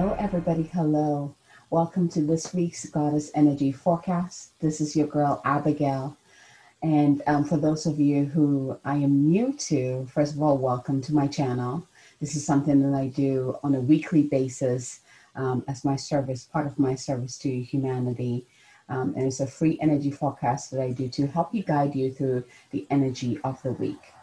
Hello, everybody. Hello. Welcome to this week's Goddess Energy Forecast. This is your girl, Abigail. And um, for those of you who I am new to, first of all, welcome to my channel. This is something that I do on a weekly basis um, as my service, part of my service to humanity. Um, and it's a free energy forecast that I do to help you guide you through the energy of the week.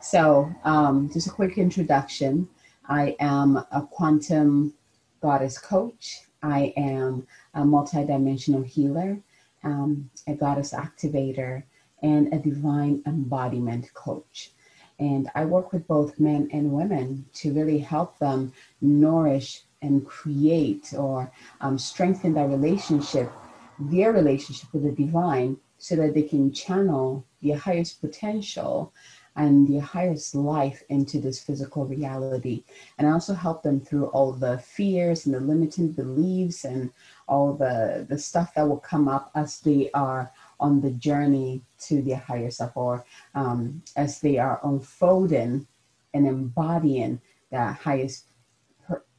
So, um, just a quick introduction. I am a quantum goddess coach. I am a multidimensional healer, um, a goddess activator, and a divine embodiment coach. And I work with both men and women to really help them nourish and create or um, strengthen their relationship, their relationship with the divine, so that they can channel their highest potential and their highest life into this physical reality. And I also help them through all the fears and the limiting beliefs and all the, the stuff that will come up as they are on the journey to their higher self or um, as they are unfolding and embodying the highest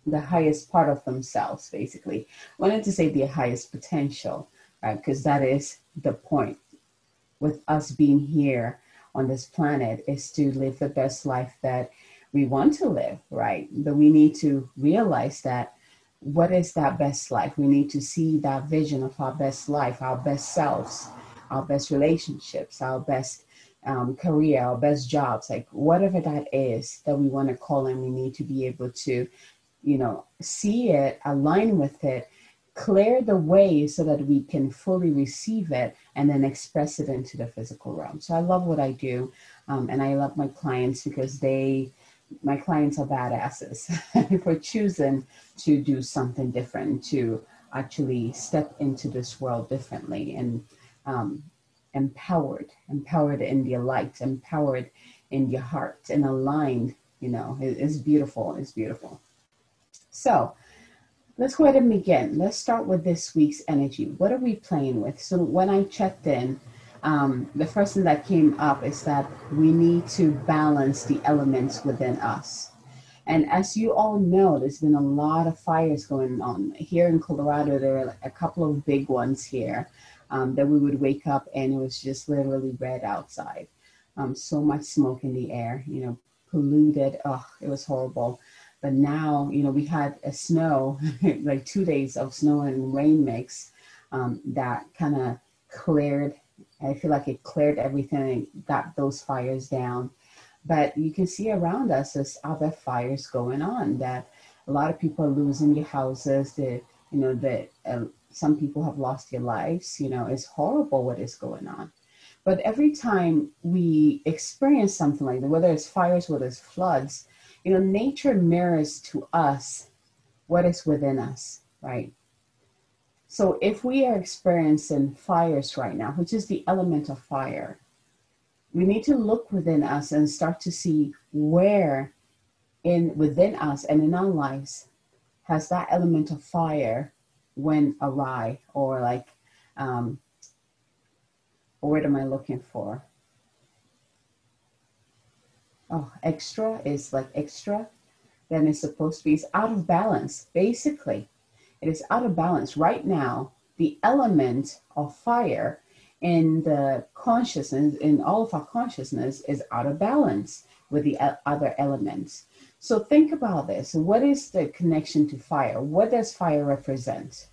the highest part of themselves basically wanted to say the highest potential right because that is the point with us being here on this planet is to live the best life that we want to live, right? But we need to realize that what is that best life? We need to see that vision of our best life, our best selves, our best relationships, our best um, career, our best jobs, like whatever that is that we want to call and we need to be able to, you know, see it, align with it, clear the way so that we can fully receive it and then express it into the physical realm. So I love what I do, um, and I love my clients because they, my clients are badasses for choosing to do something different, to actually step into this world differently and um, empowered, empowered in your light, empowered in your heart, and aligned. You know, it, it's beautiful. It's beautiful. So let's go ahead and begin. Let's start with this week's energy. What are we playing with? So when I checked in, um, the first thing that came up is that we need to balance the elements within us. And as you all know, there's been a lot of fires going on. Here in Colorado, there are a couple of big ones here um, that we would wake up and it was just literally red outside. Um, so much smoke in the air, you know, polluted. Oh, it was horrible. But now, you know, we had a snow, like two days of snow and rain mix um, that kind of cleared. I feel like it cleared everything and got those fires down. But you can see around us there's other fires going on that a lot of people are losing their houses. That you know that uh, some people have lost their lives. You know, it's horrible what is going on. But every time we experience something like that, whether it's fires, whether it's floods, you know, nature mirrors to us what is within us, right? So if we are experiencing fires right now, which is the element of fire, we need to look within us and start to see where in within us and in our lives has that element of fire went awry or like um, what am I looking for? Oh, extra is like extra than it's supposed to be. It's out of balance, basically. It is out of balance. Right now, the element of fire in the consciousness, in all of our consciousness, is out of balance with the other elements. So think about this. What is the connection to fire? What does fire represent?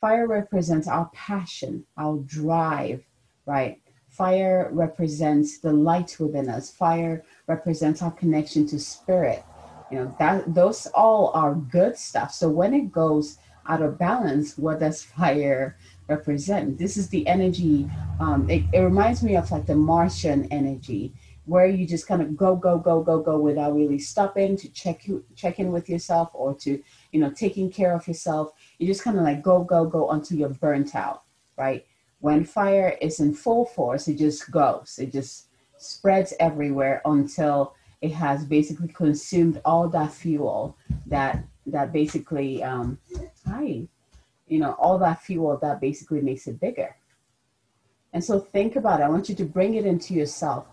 Fire represents our passion, our drive, right? Fire represents the light within us. Fire represents our connection to spirit. You know, that those all are good stuff. So when it goes out of balance, what does fire represent? This is the energy. Um, it, it reminds me of like the Martian energy, where you just kind of go, go, go, go, go without really stopping to check you check in with yourself or to you know taking care of yourself. You just kind of like go, go, go until you're burnt out, right? When fire is in full force, it just goes. It just spreads everywhere until it has basically consumed all that fuel that that basically um, hi, you know, all that fuel that basically makes it bigger. And so think about it. I want you to bring it into yourself.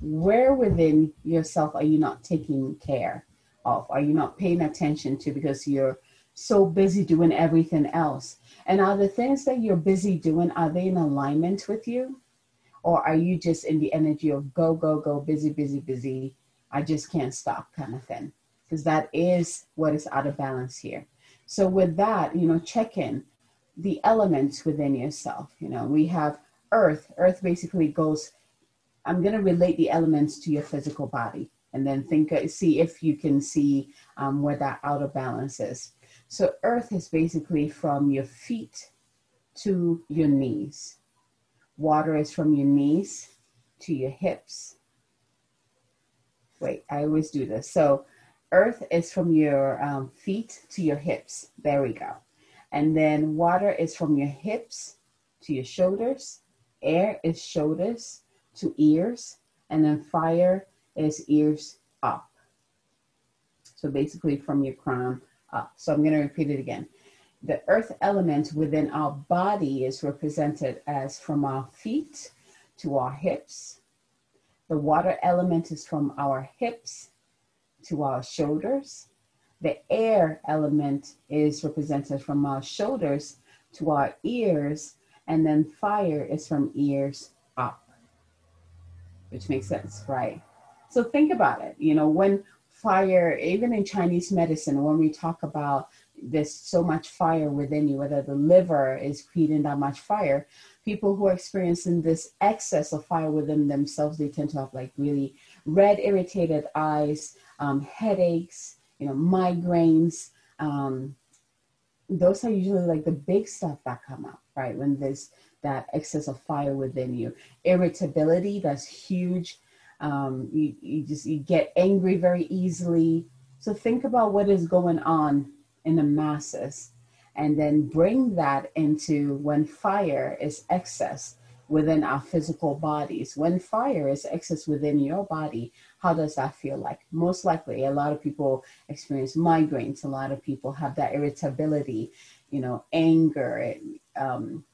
Where within yourself are you not taking care? of? Are you not paying attention to because you're so busy doing everything else? And are the things that you're busy doing, are they in alignment with you? Or are you just in the energy of go, go, go, busy, busy, busy, I just can't stop kind of thing? Because that is what is out of balance here. So with that, you know, check in the elements within yourself. You know, we have earth. Earth basically goes, I'm going to relate the elements to your physical body and then think, see if you can see um, where that out of balance is. So earth is basically from your feet to your knees. Water is from your knees to your hips. Wait, I always do this. So earth is from your um, feet to your hips. There we go. And then water is from your hips to your shoulders. Air is shoulders to ears. And then fire is ears up. So basically from your crown up. So I'm going to repeat it again. The earth element within our body is represented as from our feet to our hips. The water element is from our hips to our shoulders. The air element is represented from our shoulders to our ears, and then fire is from ears up, which makes sense, right? So think about it. You know, when fire, even in Chinese medicine, when we talk about there's so much fire within you, whether the liver is creating that much fire, people who are experiencing this excess of fire within themselves, they tend to have like really red, irritated eyes, um, headaches, you know, migraines. Um, those are usually like the big stuff that come up, right? When there's that excess of fire within you. Irritability, that's huge. Um, you, you just you get angry very easily. So think about what is going on in the masses and then bring that into when fire is excess within our physical bodies. When fire is excess within your body, how does that feel like? Most likely, a lot of people experience migraines. A lot of people have that irritability, you know, anger, um,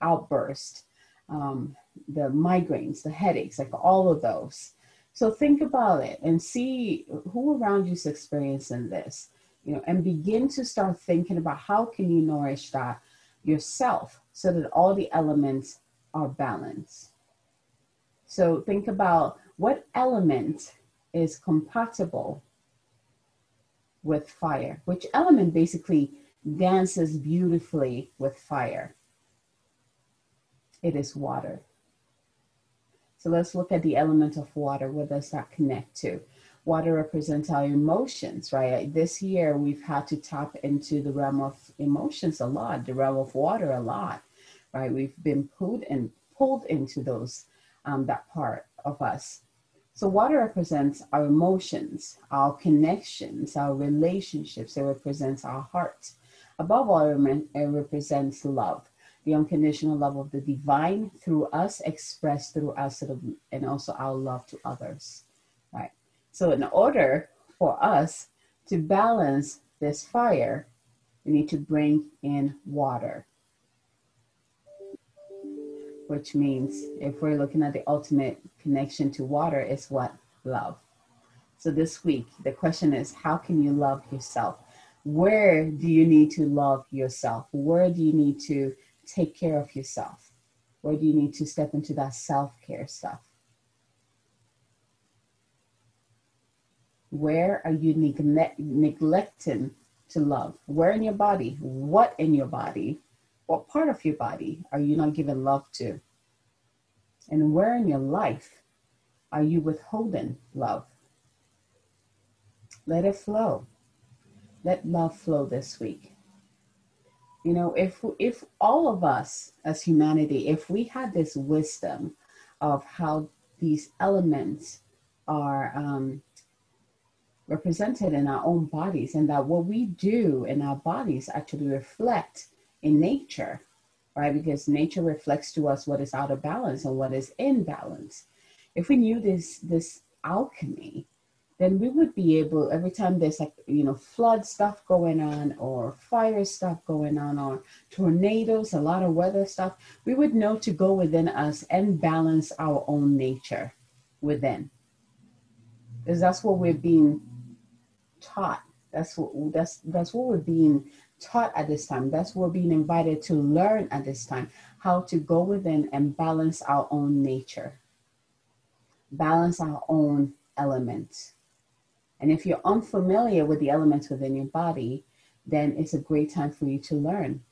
outburst, um, the migraines, the headaches, like all of those. So think about it and see who around you is experiencing this, you know, and begin to start thinking about how can you nourish that yourself so that all the elements are balanced. So think about what element is compatible with fire, which element basically dances beautifully with fire. It is water. So let's look at the element of water. What does that connect to? Water represents our emotions, right? This year we've had to tap into the realm of emotions a lot, the realm of water a lot, right? We've been pulled and pulled into those um, that part of us. So water represents our emotions, our connections, our relationships. It represents our hearts. Above all, it represents love, the unconditional love of the divine through us, expressed through us, and also our love to others. Right. So in order for us to balance this fire, we need to bring in water which means if we're looking at the ultimate connection to water, is what? Love. So this week, the question is how can you love yourself? Where do you need to love yourself? Where do you need to take care of yourself? Where do you need to step into that self care stuff? Where are you neglect- neglecting to love? Where in your body? What in your body what part of your body are you not giving love to? And where in your life are you withholding love? Let it flow. Let love flow this week. You know, if if all of us as humanity, if we had this wisdom of how these elements are um, represented in our own bodies, and that what we do in our bodies actually reflect in nature, right? Because nature reflects to us what is out of balance and what is in balance. If we knew this this alchemy, then we would be able every time there's like you know flood stuff going on or fire stuff going on or tornadoes a lot of weather stuff we would know to go within us and balance our own nature within because that's what we're being taught. That's what that's that's what we're being taught at this time. That's what we're being invited to learn at this time. How to go within and balance our own nature. Balance our own elements. And if you're unfamiliar with the elements within your body, then it's a great time for you to learn.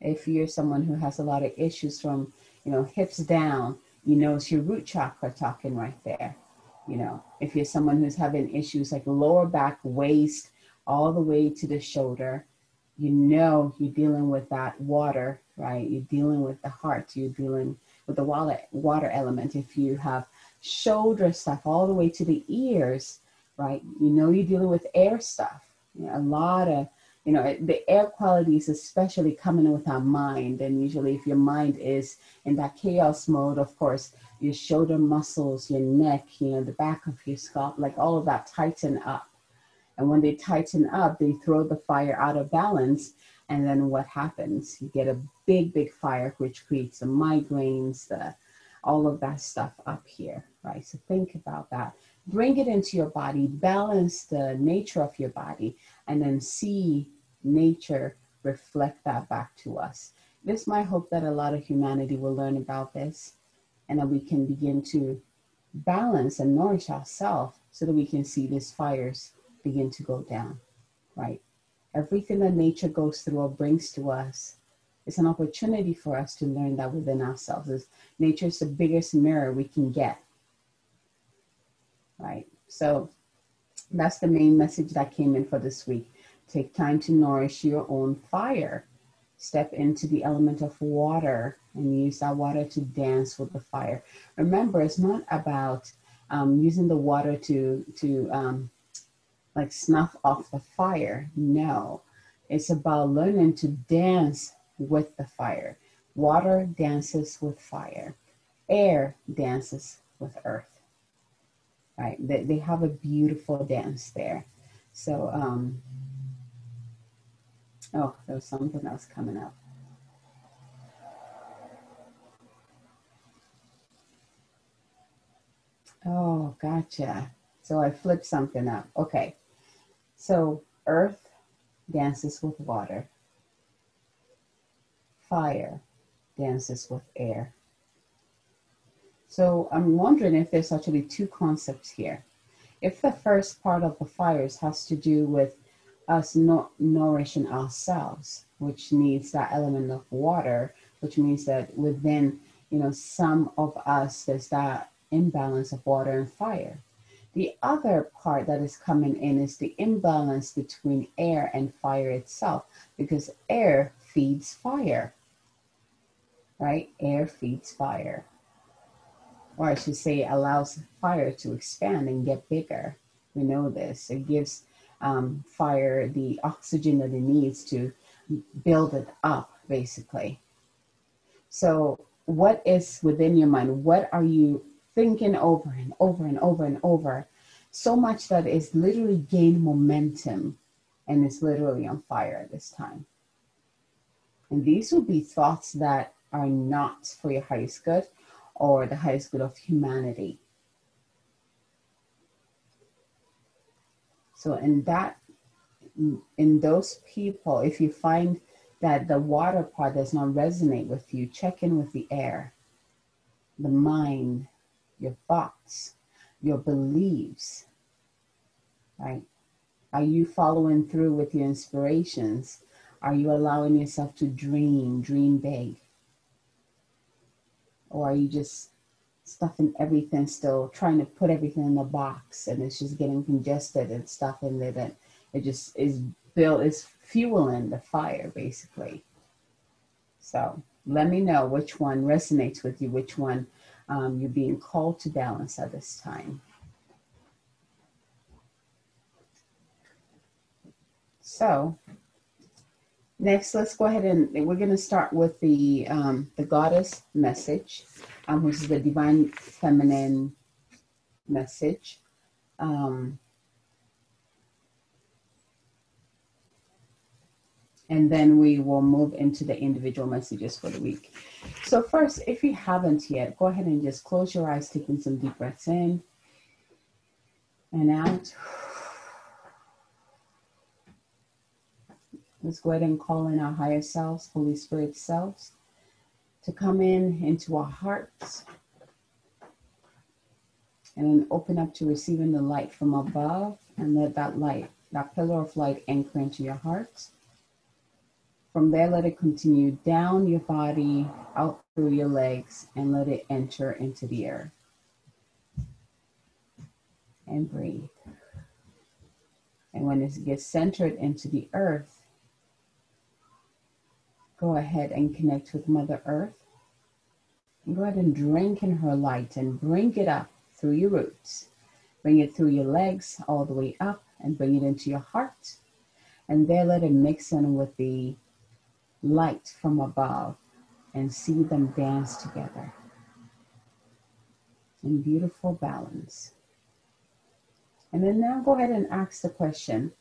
If you're someone who has a lot of issues from, you know, hips down, you know, it's your root chakra talking right there. You know, if you're someone who's having issues like lower back, waist, all the way to the shoulder, you know you're dealing with that water, right? You're dealing with the heart, you're dealing with the water, water element. If you have shoulder stuff all the way to the ears, right? You know you're dealing with air stuff. You know, a lot of you know the air qualities especially coming with our mind and usually if your mind is in that chaos mode of course your shoulder muscles your neck you know the back of your scalp like all of that tighten up and when they tighten up they throw the fire out of balance and then what happens you get a big big fire which creates the migraines the all of that stuff up here right so think about that bring it into your body balance the nature of your body and then see nature reflect that back to us. It's my hope that a lot of humanity will learn about this and that we can begin to balance and nourish ourselves so that we can see these fires begin to go down, right? Everything that nature goes through or brings to us is an opportunity for us to learn that within ourselves. Nature is the biggest mirror we can get, right? So that's the main message that came in for this week. Take time to nourish your own fire. Step into the element of water and use that water to dance with the fire. Remember, it's not about um, using the water to to um, like snuff off the fire. No, it's about learning to dance with the fire. Water dances with fire. Air dances with earth. Right? They, they have a beautiful dance there. So um, Oh, there was something else coming up. Oh, gotcha. So I flipped something up. Okay. So earth dances with water. Fire dances with air. So I'm wondering if there's actually two concepts here. If the first part of the fires has to do with us not nourishing ourselves, which needs that element of water, which means that within, you know, some of us, there's that imbalance of water and fire. The other part that is coming in is the imbalance between air and fire itself, because air feeds fire, right? Air feeds fire. Or I should say, allows fire to expand and get bigger. We know this. It gives um, fire the oxygen that it needs to build it up, basically. So, what is within your mind? What are you thinking over and over and over and over? So much that is literally gained momentum and is literally on fire at this time. And these will be thoughts that are not for your highest good or the highest good of humanity. So in that, in those people, if you find that the water part does not resonate with you, check in with the air, the mind, your thoughts, your beliefs, right? Are you following through with your inspirations? Are you allowing yourself to dream, dream big? Or are you just stuffing everything still, trying to put everything in the box, and it's just getting congested and stuff in there that it just is built is fueling the fire basically. So let me know which one resonates with you, which one um, you're being called to balance at this time. So next, let's go ahead and we're going to start with the um, the goddess message um, which is the divine feminine message. Um, and then we will move into the individual messages for the week. So, first, if you haven't yet, go ahead and just close your eyes, taking some deep breaths in and out. Let's go ahead and call in our higher selves, Holy Spirit selves, to come in into our hearts and open up to receiving the light from above and let that light, that pillar of light, anchor into your heart. From there, let it continue down your body, out through your legs, and let it enter into the earth. And breathe. And when it gets centered into the earth, go ahead and connect with Mother Earth. Go ahead and drink in her light and bring it up through your roots. Bring it through your legs all the way up and bring it into your heart. And there let it mix in with the light from above and see them dance together in beautiful balance. And then now go ahead and ask the question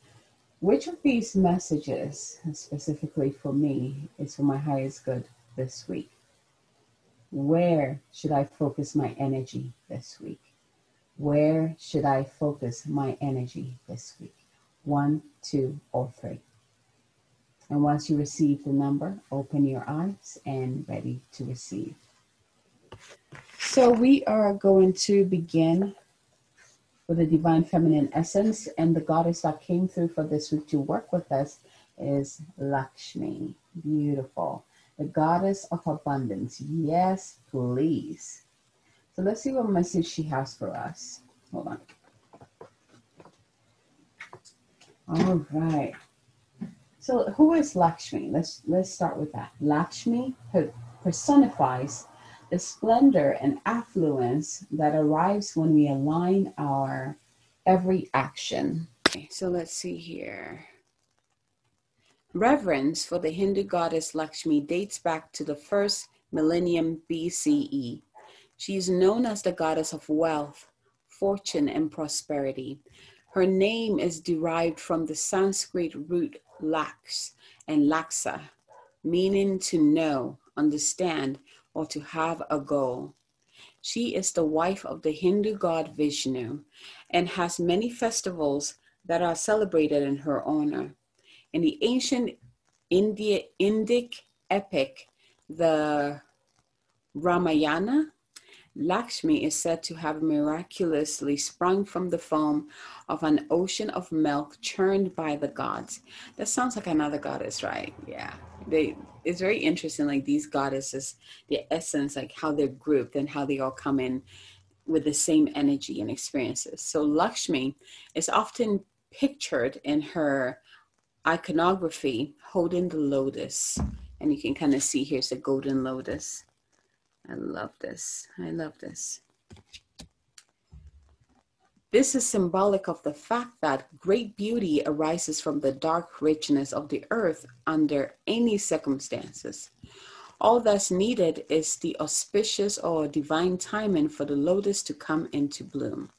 which of these messages, specifically for me, is for my highest good this week? Where should I focus my energy this week? Where should I focus my energy this week? One, two, or three. And once you receive the number, open your eyes and ready to receive. So we are going to begin with the divine feminine essence, and the goddess that came through for this week to work with us is Lakshmi. Beautiful. The goddess of abundance. Yes, please. So let's see what message she has for us. Hold on. All right. So who is Lakshmi? Let's let's start with that. Lakshmi personifies the splendor and affluence that arrives when we align our every action. So let's see here. Reverence for the Hindu goddess Lakshmi dates back to the first millennium BCE. She is known as the goddess of wealth, fortune, and prosperity. Her name is derived from the Sanskrit root lax and laksa, meaning to know, understand, or to have a goal. She is the wife of the Hindu god Vishnu and has many festivals that are celebrated in her honor. In the ancient India, Indic epic, the Ramayana, Lakshmi is said to have miraculously sprung from the foam of an ocean of milk churned by the gods. That sounds like another goddess, right? Yeah. They it's very interesting, like these goddesses, the essence, like how they're grouped and how they all come in with the same energy and experiences. So Lakshmi is often pictured in her iconography holding the lotus. And you can kind of see here's the golden lotus. I love this. I love this. This is symbolic of the fact that great beauty arises from the dark richness of the earth under any circumstances. All that's needed is the auspicious or divine timing for the lotus to come into bloom.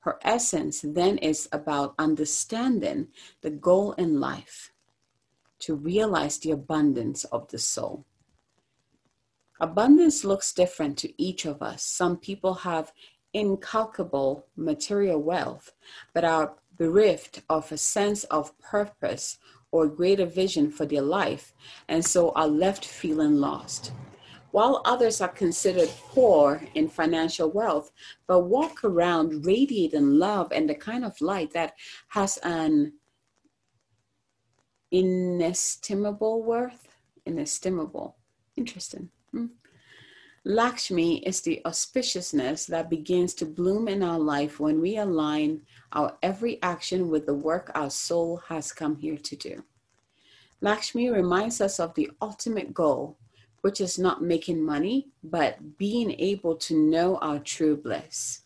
Her essence then is about understanding the goal in life to realize the abundance of the soul. Abundance looks different to each of us. Some people have incalculable material wealth, but are bereft of a sense of purpose or greater vision for their life, and so are left feeling lost. While others are considered poor in financial wealth, but walk around radiating love and the kind of light that has an inestimable worth. Inestimable. Interesting. Hmm. Lakshmi is the auspiciousness that begins to bloom in our life when we align our every action with the work our soul has come here to do. Lakshmi reminds us of the ultimate goal, which is not making money, but being able to know our true bliss.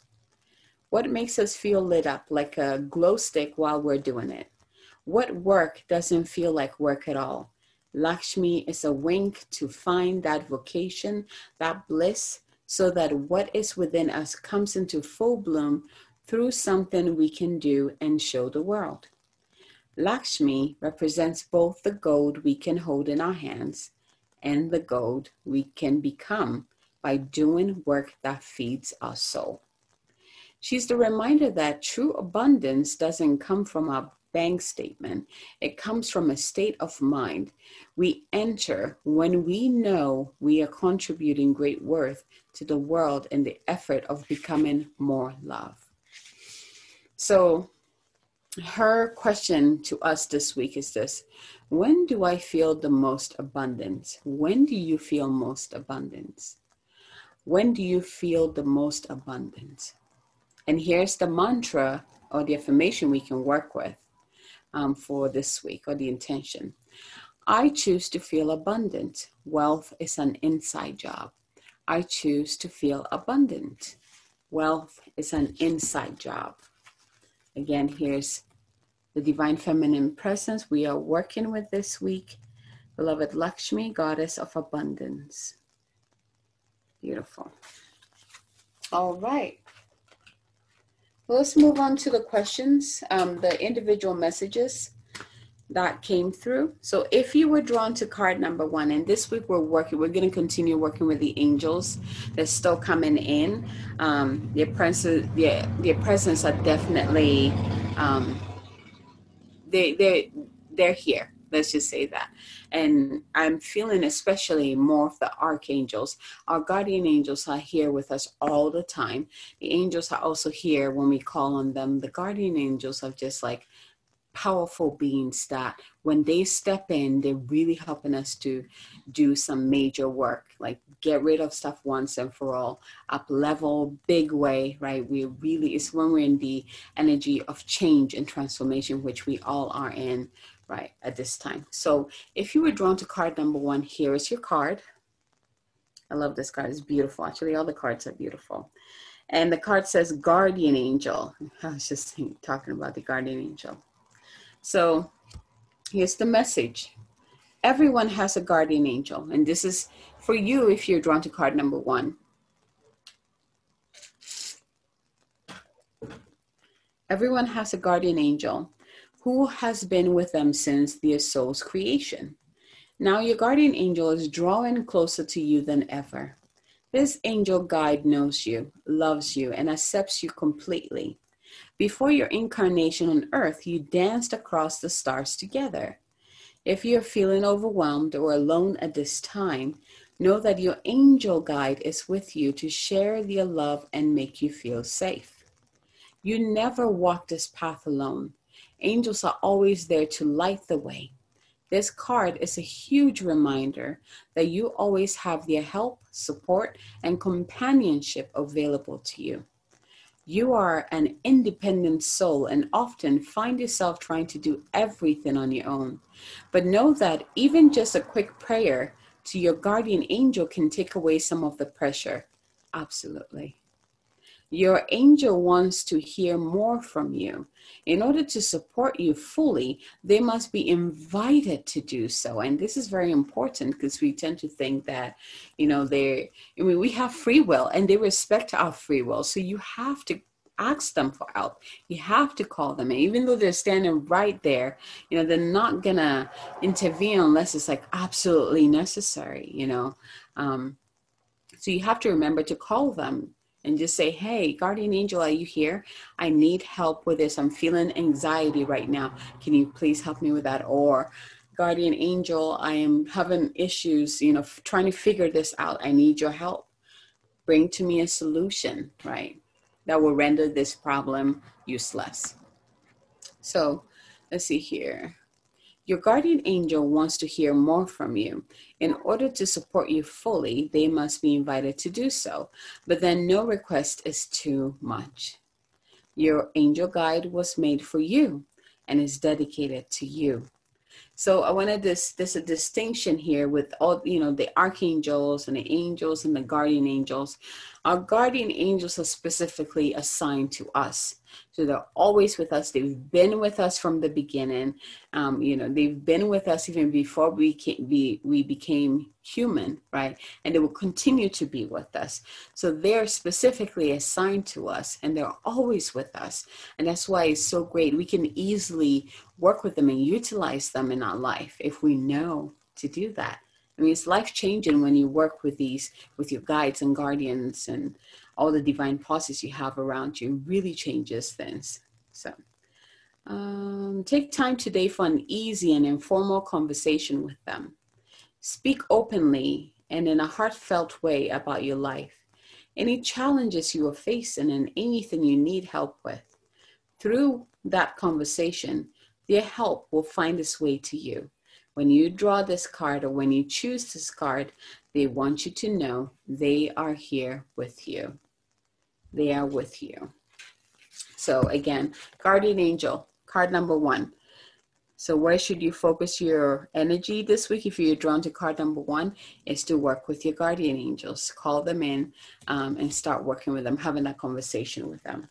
What makes us feel lit up like a glow stick while we're doing it? What work doesn't feel like work at all? Lakshmi is a wink to find that vocation, that bliss, so that what is within us comes into full bloom through something we can do and show the world. Lakshmi represents both the gold we can hold in our hands and the gold we can become by doing work that feeds our soul. She's the reminder that true abundance doesn't come from a bank statement, it comes from a state of mind we enter when we know we are contributing great worth to the world in the effort of becoming more love. So, her question to us this week is this When do I feel the most abundance? When do you feel most abundance? When do you feel the most abundance? And here's the mantra or the affirmation we can work with um, for this week or the intention. I choose to feel abundant. Wealth is an inside job. I choose to feel abundant. Wealth is an inside job. Again, here's the divine feminine presence we are working with this week. Beloved Lakshmi, goddess of abundance. Beautiful. All right. Well, let's move on to the questions, um, the individual messages that came through. So if you were drawn to card number one, and this week we're working, we're going to continue working with the angels. They're still coming in. Um, their presence, their, their presence are definitely, um, they, they, they're here. Let's just say that. And I'm feeling especially more of the archangels. Our guardian angels are here with us all the time. The angels are also here when we call on them. The guardian angels are just like powerful beings that when they step in, they're really helping us to do some major work, like get rid of stuff once and for all, up level, big way, right? We really, it's when we're in the energy of change and transformation, which we all are in right at this time. So if you were drawn to card number one, here is your card. I love this card. It's beautiful. Actually, all the cards are beautiful. And the card says guardian angel. I was just talking about the guardian angel. So here's the message. Everyone has a guardian angel. And this is for you if you're drawn to card number one. Everyone has a guardian angel who has been with them since their soul's creation. Now your guardian angel is drawing closer to you than ever. This angel guide knows you, loves you, and accepts you completely. Before your incarnation on earth, you danced across the stars together. If you're feeling overwhelmed or alone at this time, know that your angel guide is with you to share their love and make you feel safe. You never walk this path alone. Angels are always there to light the way. This card is a huge reminder that you always have their help, support, and companionship available to you. You are an independent soul and often find yourself trying to do everything on your own. But know that even just a quick prayer to your guardian angel can take away some of the pressure. Absolutely. Your angel wants to hear more from you. In order to support you fully, they must be invited to do so. And this is very important because we tend to think that, you know, they, I mean, we have free will and they respect our free will. So you have to ask them for help. You have to call them. And even though they're standing right there, you know, they're not going to intervene unless it's like absolutely necessary, you know. Um, so you have to remember to call them and just say, Hey, guardian angel, are you here? I need help with this. I'm feeling anxiety right now. Can you please help me with that? Or, guardian angel, I am having issues, you know, f- trying to figure this out. I need your help. Bring to me a solution, right? That will render this problem useless. So, let's see here. Your guardian angel wants to hear more from you. In order to support you fully, they must be invited to do so. But then no request is too much. Your angel guide was made for you and is dedicated to you. So I wanted this this a distinction here with all you know the archangels and the angels and the guardian angels. Our guardian angels are specifically assigned to us. So they're always with us. They've been with us from the beginning. Um, you know, they've been with us even before we, came, we, we became human, right? And they will continue to be with us. So they're specifically assigned to us and they're always with us. And that's why it's so great. We can easily work with them and utilize them in our life if we know to do that. I mean, it's life changing when you work with these, with your guides and guardians and all the divine pauses you have around you really changes things. So um, take time today for an easy and informal conversation with them. Speak openly and in a heartfelt way about your life, any challenges you are facing, and anything you need help with. Through that conversation, their help will find its way to you. When you draw this card or when you choose this card, they want you to know they are here with you. They are with you. So, again, guardian angel, card number one. So, where should you focus your energy this week? If you're drawn to card number one, is to work with your guardian angels. Call them in um, and start working with them, having that conversation with them.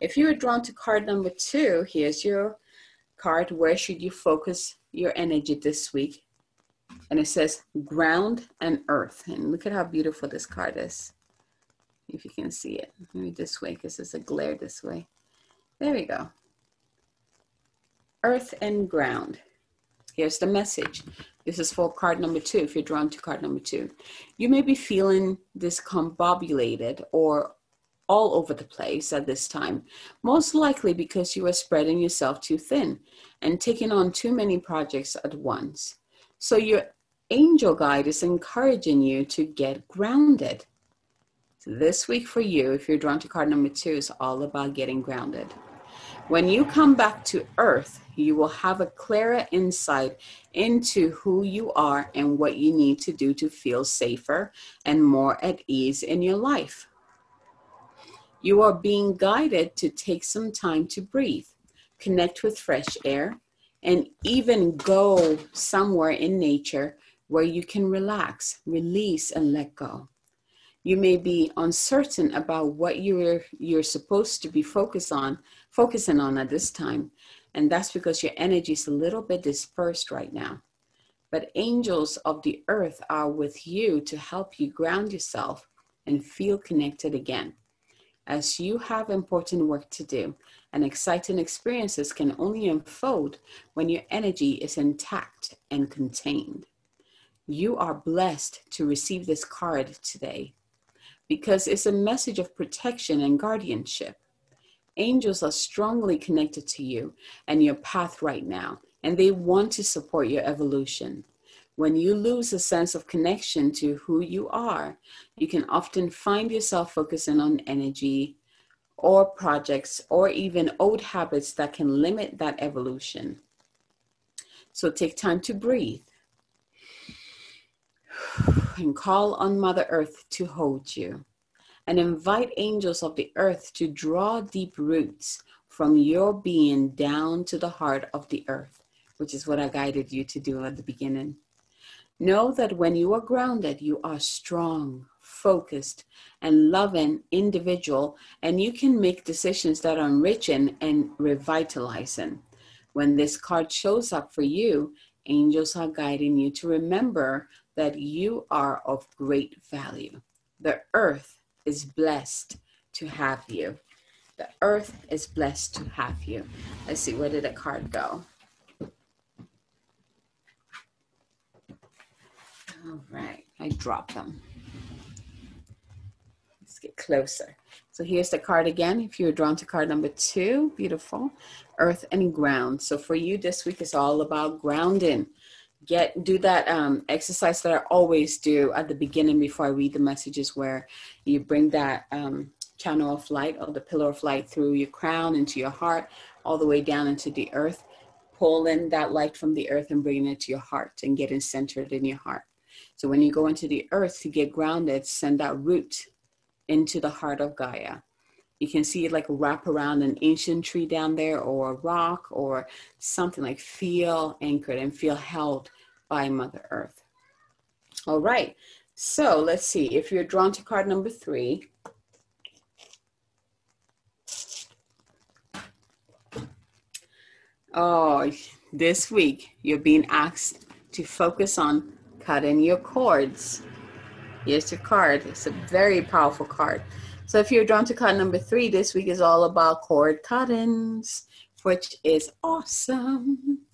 If you are drawn to card number two, here's your card. Where should you focus your energy this week? And it says ground and earth. And look at how beautiful this card is. If you can see it. Maybe this way because there's a glare this way. There we go. Earth and ground. Here's the message. This is for card number two, if you're drawn to card number two. You may be feeling discombobulated or all over the place at this time, most likely because you are spreading yourself too thin and taking on too many projects at once. So, your angel guide is encouraging you to get grounded. This week for you, if you're drawn to card number two, is all about getting grounded. When you come back to earth, you will have a clearer insight into who you are and what you need to do to feel safer and more at ease in your life. You are being guided to take some time to breathe, connect with fresh air, and even go somewhere in nature where you can relax, release, and let go. You may be uncertain about what you're you're supposed to be focused on, focusing on at this time, and that's because your energy is a little bit dispersed right now. But angels of the earth are with you to help you ground yourself and feel connected again as you have important work to do, and exciting experiences can only unfold when your energy is intact and contained. You are blessed to receive this card today because it's a message of protection and guardianship. Angels are strongly connected to you and your path right now, and they want to support your evolution. When you lose a sense of connection to who you are, you can often find yourself focusing on energy or projects or even old habits that can limit that evolution. So take time to breathe and call on Mother Earth to hold you and invite angels of the earth to draw deep roots from your being down to the heart of the earth, which is what I guided you to do at the beginning. Know that when you are grounded, you are strong, focused, and loving individual, and you can make decisions that are enriching and revitalizing. When this card shows up for you, angels are guiding you to remember that you are of great value. The earth is blessed to have you. The earth is blessed to have you. Let's see, where did the card go? All right, I dropped them. Let's get closer. So here's the card again. If you're drawn to card number two, beautiful, earth and ground. So for you this week is all about grounding. Get do that um, exercise that I always do at the beginning before I read the messages, where you bring that um, channel of light or the pillar of light through your crown into your heart, all the way down into the earth. Pull in that light from the earth and bring it to your heart and getting centered in your heart. So when you go into the earth to get grounded, send that root into the heart of Gaia. You can see it like wrap around an ancient tree down there or a rock or something like feel anchored and feel held by Mother Earth. All right. So let's see. If you're drawn to card number three, oh, this week you're being asked to focus on cutting your cords. Here's your card. It's a very powerful card. So if you're drawn to card number three, this week is all about cord cuttings, which is awesome.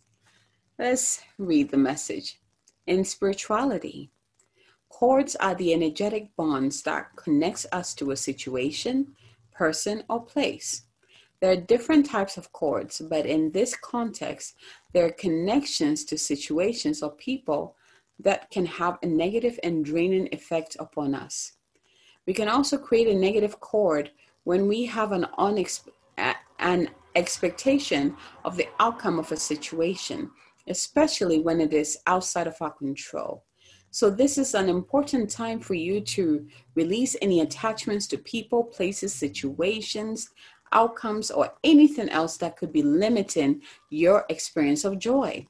Let's read the message. In spirituality, Cords are the energetic bonds that connects us to a situation, person, or place. There are different types of cords, but in this context, there are connections to situations or people that can have a negative and draining effect upon us. We can also create a negative cord when we have an, an expectation of the outcome of a situation, especially when it is outside of our control. So, this is an important time for you to release any attachments to people, places, situations, outcomes, or anything else that could be limiting your experience of joy.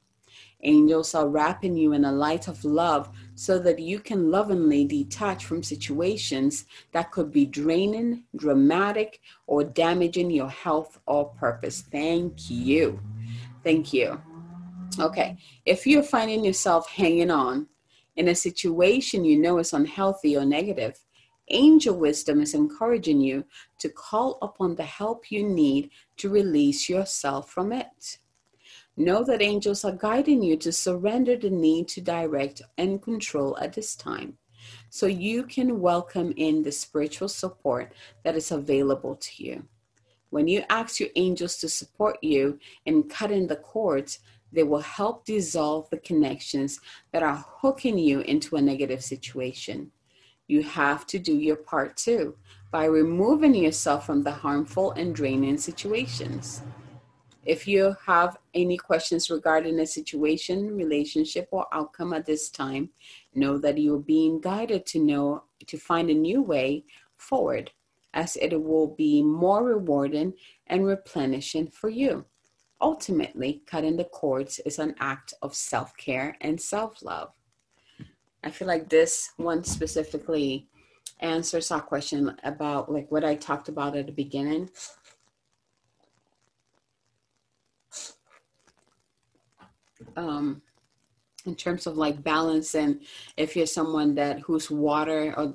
Angels are wrapping you in a light of love so that you can lovingly detach from situations that could be draining, dramatic, or damaging your health or purpose. Thank you. Thank you. Okay, if you're finding yourself hanging on in a situation you know is unhealthy or negative, Angel wisdom is encouraging you to call upon the help you need to release yourself from it. Know that angels are guiding you to surrender the need to direct and control at this time so you can welcome in the spiritual support that is available to you. When you ask your angels to support you in cutting the cords, they will help dissolve the connections that are hooking you into a negative situation you have to do your part too by removing yourself from the harmful and draining situations. If you have any questions regarding a situation, relationship, or outcome at this time, know that you're being guided to know to find a new way forward, as it will be more rewarding and replenishing for you. Ultimately, cutting the cords is an act of self care and self love. I feel like this one specifically answers our question about like what I talked about at the beginning. Um, in terms of like balance and if you're someone that whose water or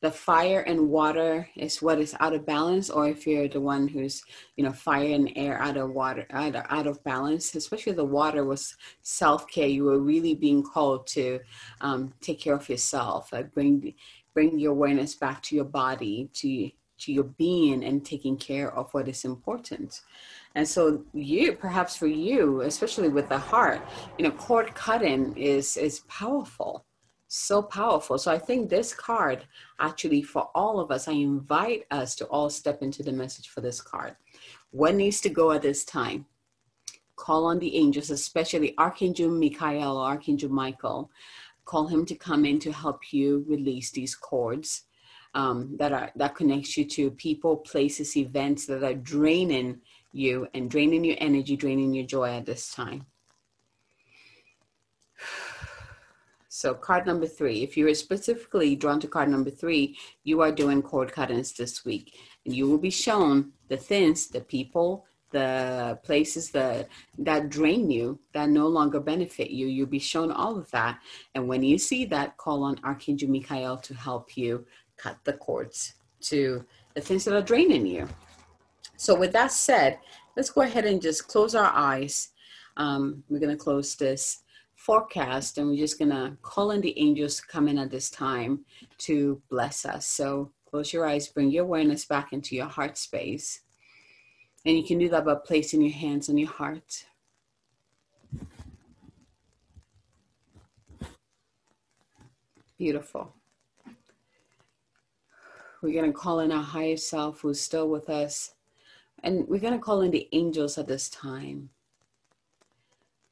the fire and water is what is out of balance or if you're the one who's you know fire and air out of water out of, out of balance especially the water was self-care. You were really being called to um, take care of yourself uh, bring bring your awareness back to your body to to your being and taking care of what is important. And so you perhaps for you especially with the heart you know cord cutting is is powerful so powerful. So I think this card, actually, for all of us, I invite us to all step into the message for this card. What needs to go at this time? Call on the angels, especially Archangel Michael Archangel Michael. Call him to come in to help you release these cords um, that are that connects you to people, places, events that are draining you and draining your energy, draining your joy at this time. So card number three, if you're specifically drawn to card number three, you are doing cord cuttings this week. And you will be shown the things, the people, the places that that drain you, that no longer benefit you. You'll be shown all of that. And when you see that, call on Archangel Michael to help you cut the cords to the things that are draining you. So with that said, let's go ahead and just close our eyes. Um, we're going to close this forecast and we're just going to call in the angels to come in at this time to bless us. So close your eyes, bring your awareness back into your heart space. And you can do that by placing your hands on your heart. Beautiful. We're going to call in our higher self who's still with us. And we're going to call in the angels at this time.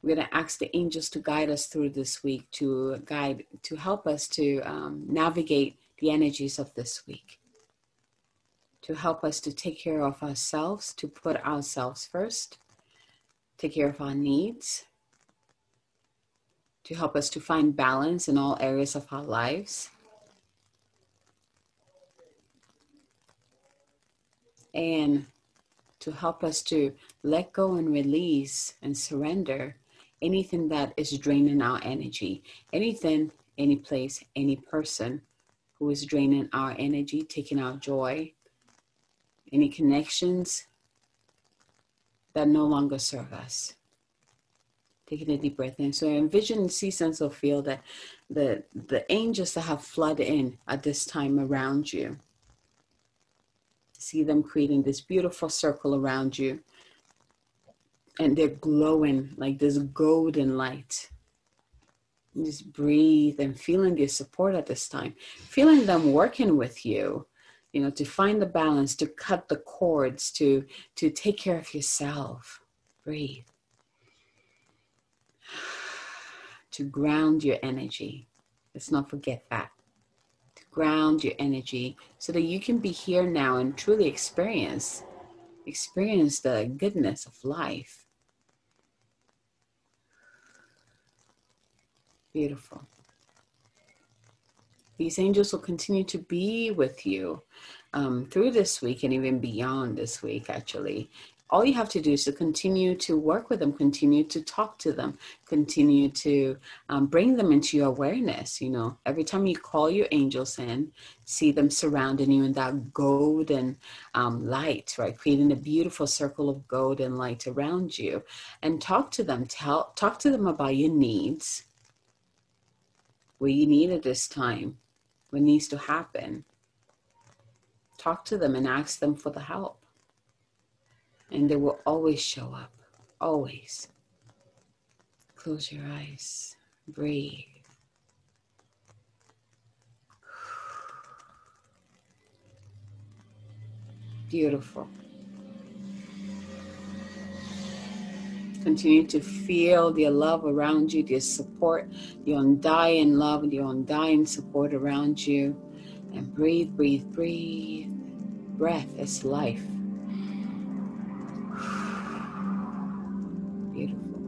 We're going to ask the angels to guide us through this week, to guide, to help us to um, navigate the energies of this week, to help us to take care of ourselves, to put ourselves first, take care of our needs, to help us to find balance in all areas of our lives. And to help us to let go and release and surrender anything that is draining our energy, anything, any place, any person who is draining our energy, taking our joy, any connections that no longer serve us. Taking a deep breath in. So envision, see, sense, or feel that the the angels that have flooded in at this time around you. See them creating this beautiful circle around you. And they're glowing like this golden light. just breathe and feeling their support at this time. Feeling them working with you you know to find the balance to cut the cords to to take care of yourself breathe to ground your energy let's not forget that to ground your energy so that you can be here now and truly experience experience the goodness of life beautiful these angels will continue to be with you um, through this week and even beyond this week, actually. All you have to do is to continue to work with them, continue to talk to them, continue to um, bring them into your awareness. You know, every time you call your angels in, see them surrounding you in that golden um, light, right? Creating a beautiful circle of golden light around you, and talk to them. Tell, talk to them about your needs, what you need at this time, what needs to happen. Talk to them and ask them for the help. And they will always show up. Always. Close your eyes. Breathe. Beautiful. Continue to feel their love around you, their support, the undying love, the undying support around you. And breathe, breathe, breathe. Breath is life. Beautiful.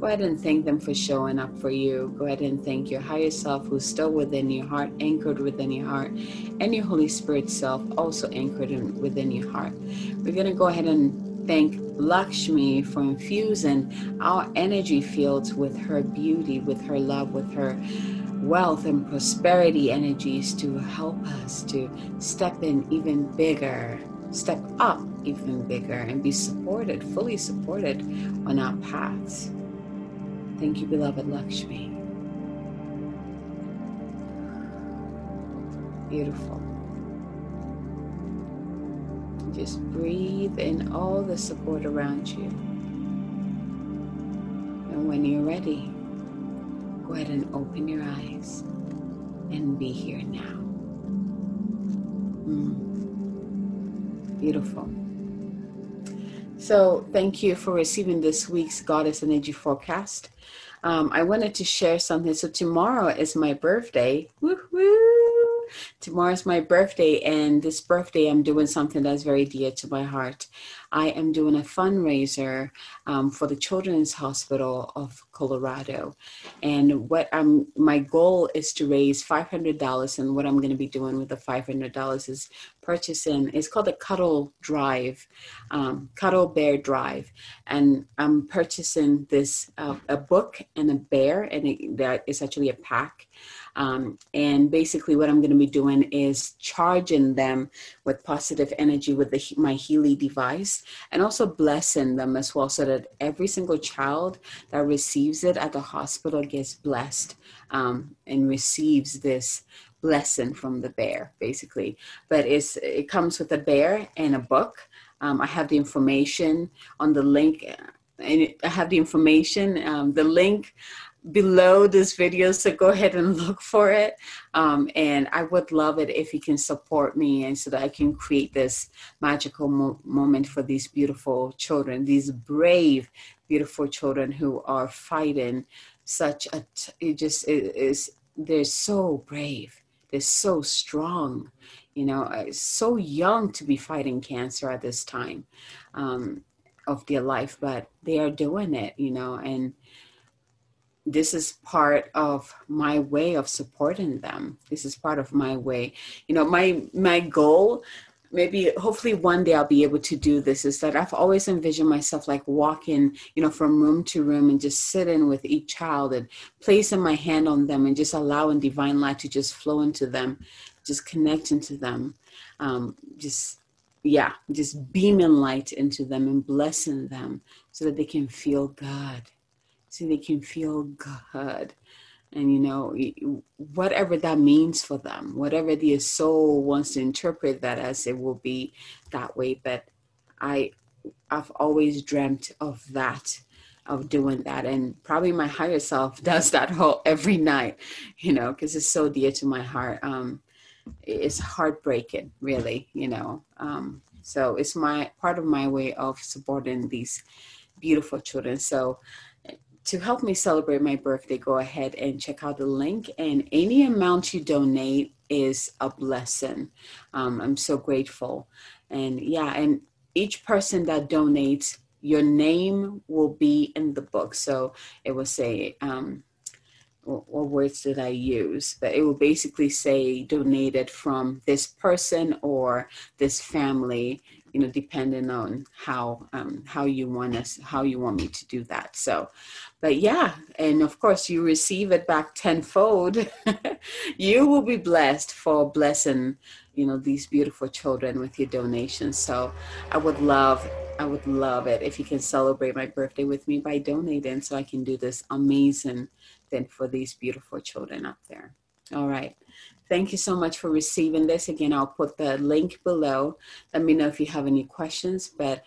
Go ahead and thank them for showing up for you. Go ahead and thank your higher self who's still within your heart, anchored within your heart, and your Holy Spirit self also anchored in, within your heart. We're going to go ahead and thank Lakshmi for infusing our energy fields with her beauty, with her love, with her wealth and prosperity energies to help us to step in even bigger, step up even bigger, and be supported, fully supported on our paths. Thank you, beloved Lakshmi. Beautiful. Just breathe in all the support around you. And when you're ready, go ahead and open your eyes and be here now. Mm. Beautiful. So, thank you for receiving this week's Goddess Energy Forecast. Um, I wanted to share something. So, tomorrow is my birthday. Woo-hoo! Tomorrow's my birthday, and this birthday, I'm doing something that's very dear to my heart. I am doing a fundraiser um, for the Children's Hospital of Colorado, and what I'm my goal is to raise five hundred dollars. And what I'm going to be doing with the five hundred dollars is purchasing. It's called the Cuddle Drive, um, Cuddle Bear Drive, and I'm purchasing this uh, a book and a bear, and it, that is actually a pack. Um, and basically, what I'm going to be doing is charging them with positive energy with the, my Healy device and also blessing them as well so that every single child that receives it at the hospital gets blessed um, and receives this blessing from the bear basically but it's it comes with a bear and a book um, i have the information on the link and I have the information. Um, the link below this video so go ahead and look for it. Um, and i would love it if you can support me and so that i can create this magical mo- moment for these beautiful children these brave beautiful children who are fighting such a t- it just it is they're so brave. They're so strong you know uh, so young to be fighting cancer at this time um, of their life but they are doing it you know and this is part of my way of supporting them. This is part of my way. You know my my goal maybe hopefully one day i'll be able to do this is that i've always envisioned myself like walking you know from room to room and just sitting with each child and placing my hand on them and just allowing divine light to just flow into them just connecting to them um, just yeah just beaming light into them and blessing them so that they can feel god so they can feel good. And you know whatever that means for them whatever their soul wants to interpret that as it will be that way. But i i've always dreamt of that of doing that. And probably my higher self does that whole every night you know because it's so dear to my heart. Um it's heartbreaking really you know. Um so it's my part of my way of supporting these beautiful children. So to help me celebrate my birthday, go ahead and check out the link. And any amount you donate is a blessing. Um, I'm so grateful. And yeah, and each person that donates, your name will be in the book. So it will say, um, what, what words did I use? But it will basically say donated from this person or this family you know depending on how um, how you want us how you want me to do that. So but yeah and of course you receive it back tenfold. You will be blessed for blessing you know these beautiful children with your donations. So i would love i would love it if you can celebrate my birthday with me by donating so i can do this amazing thing for these beautiful children up there. All right Thank you so much for receiving this. Again, I'll put the link below. Let me know if you have any questions. But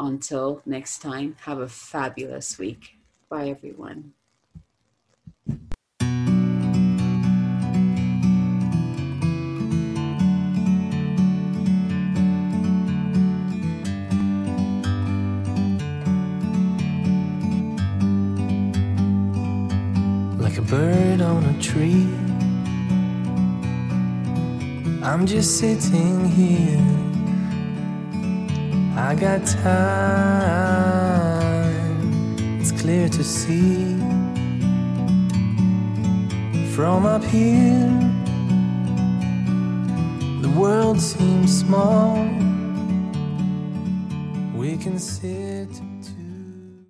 until next time, have a fabulous week. Bye, everyone. Like a bird on a tree I'm just sitting here. I got time, it's clear to see. From up here, the world seems small. We can sit.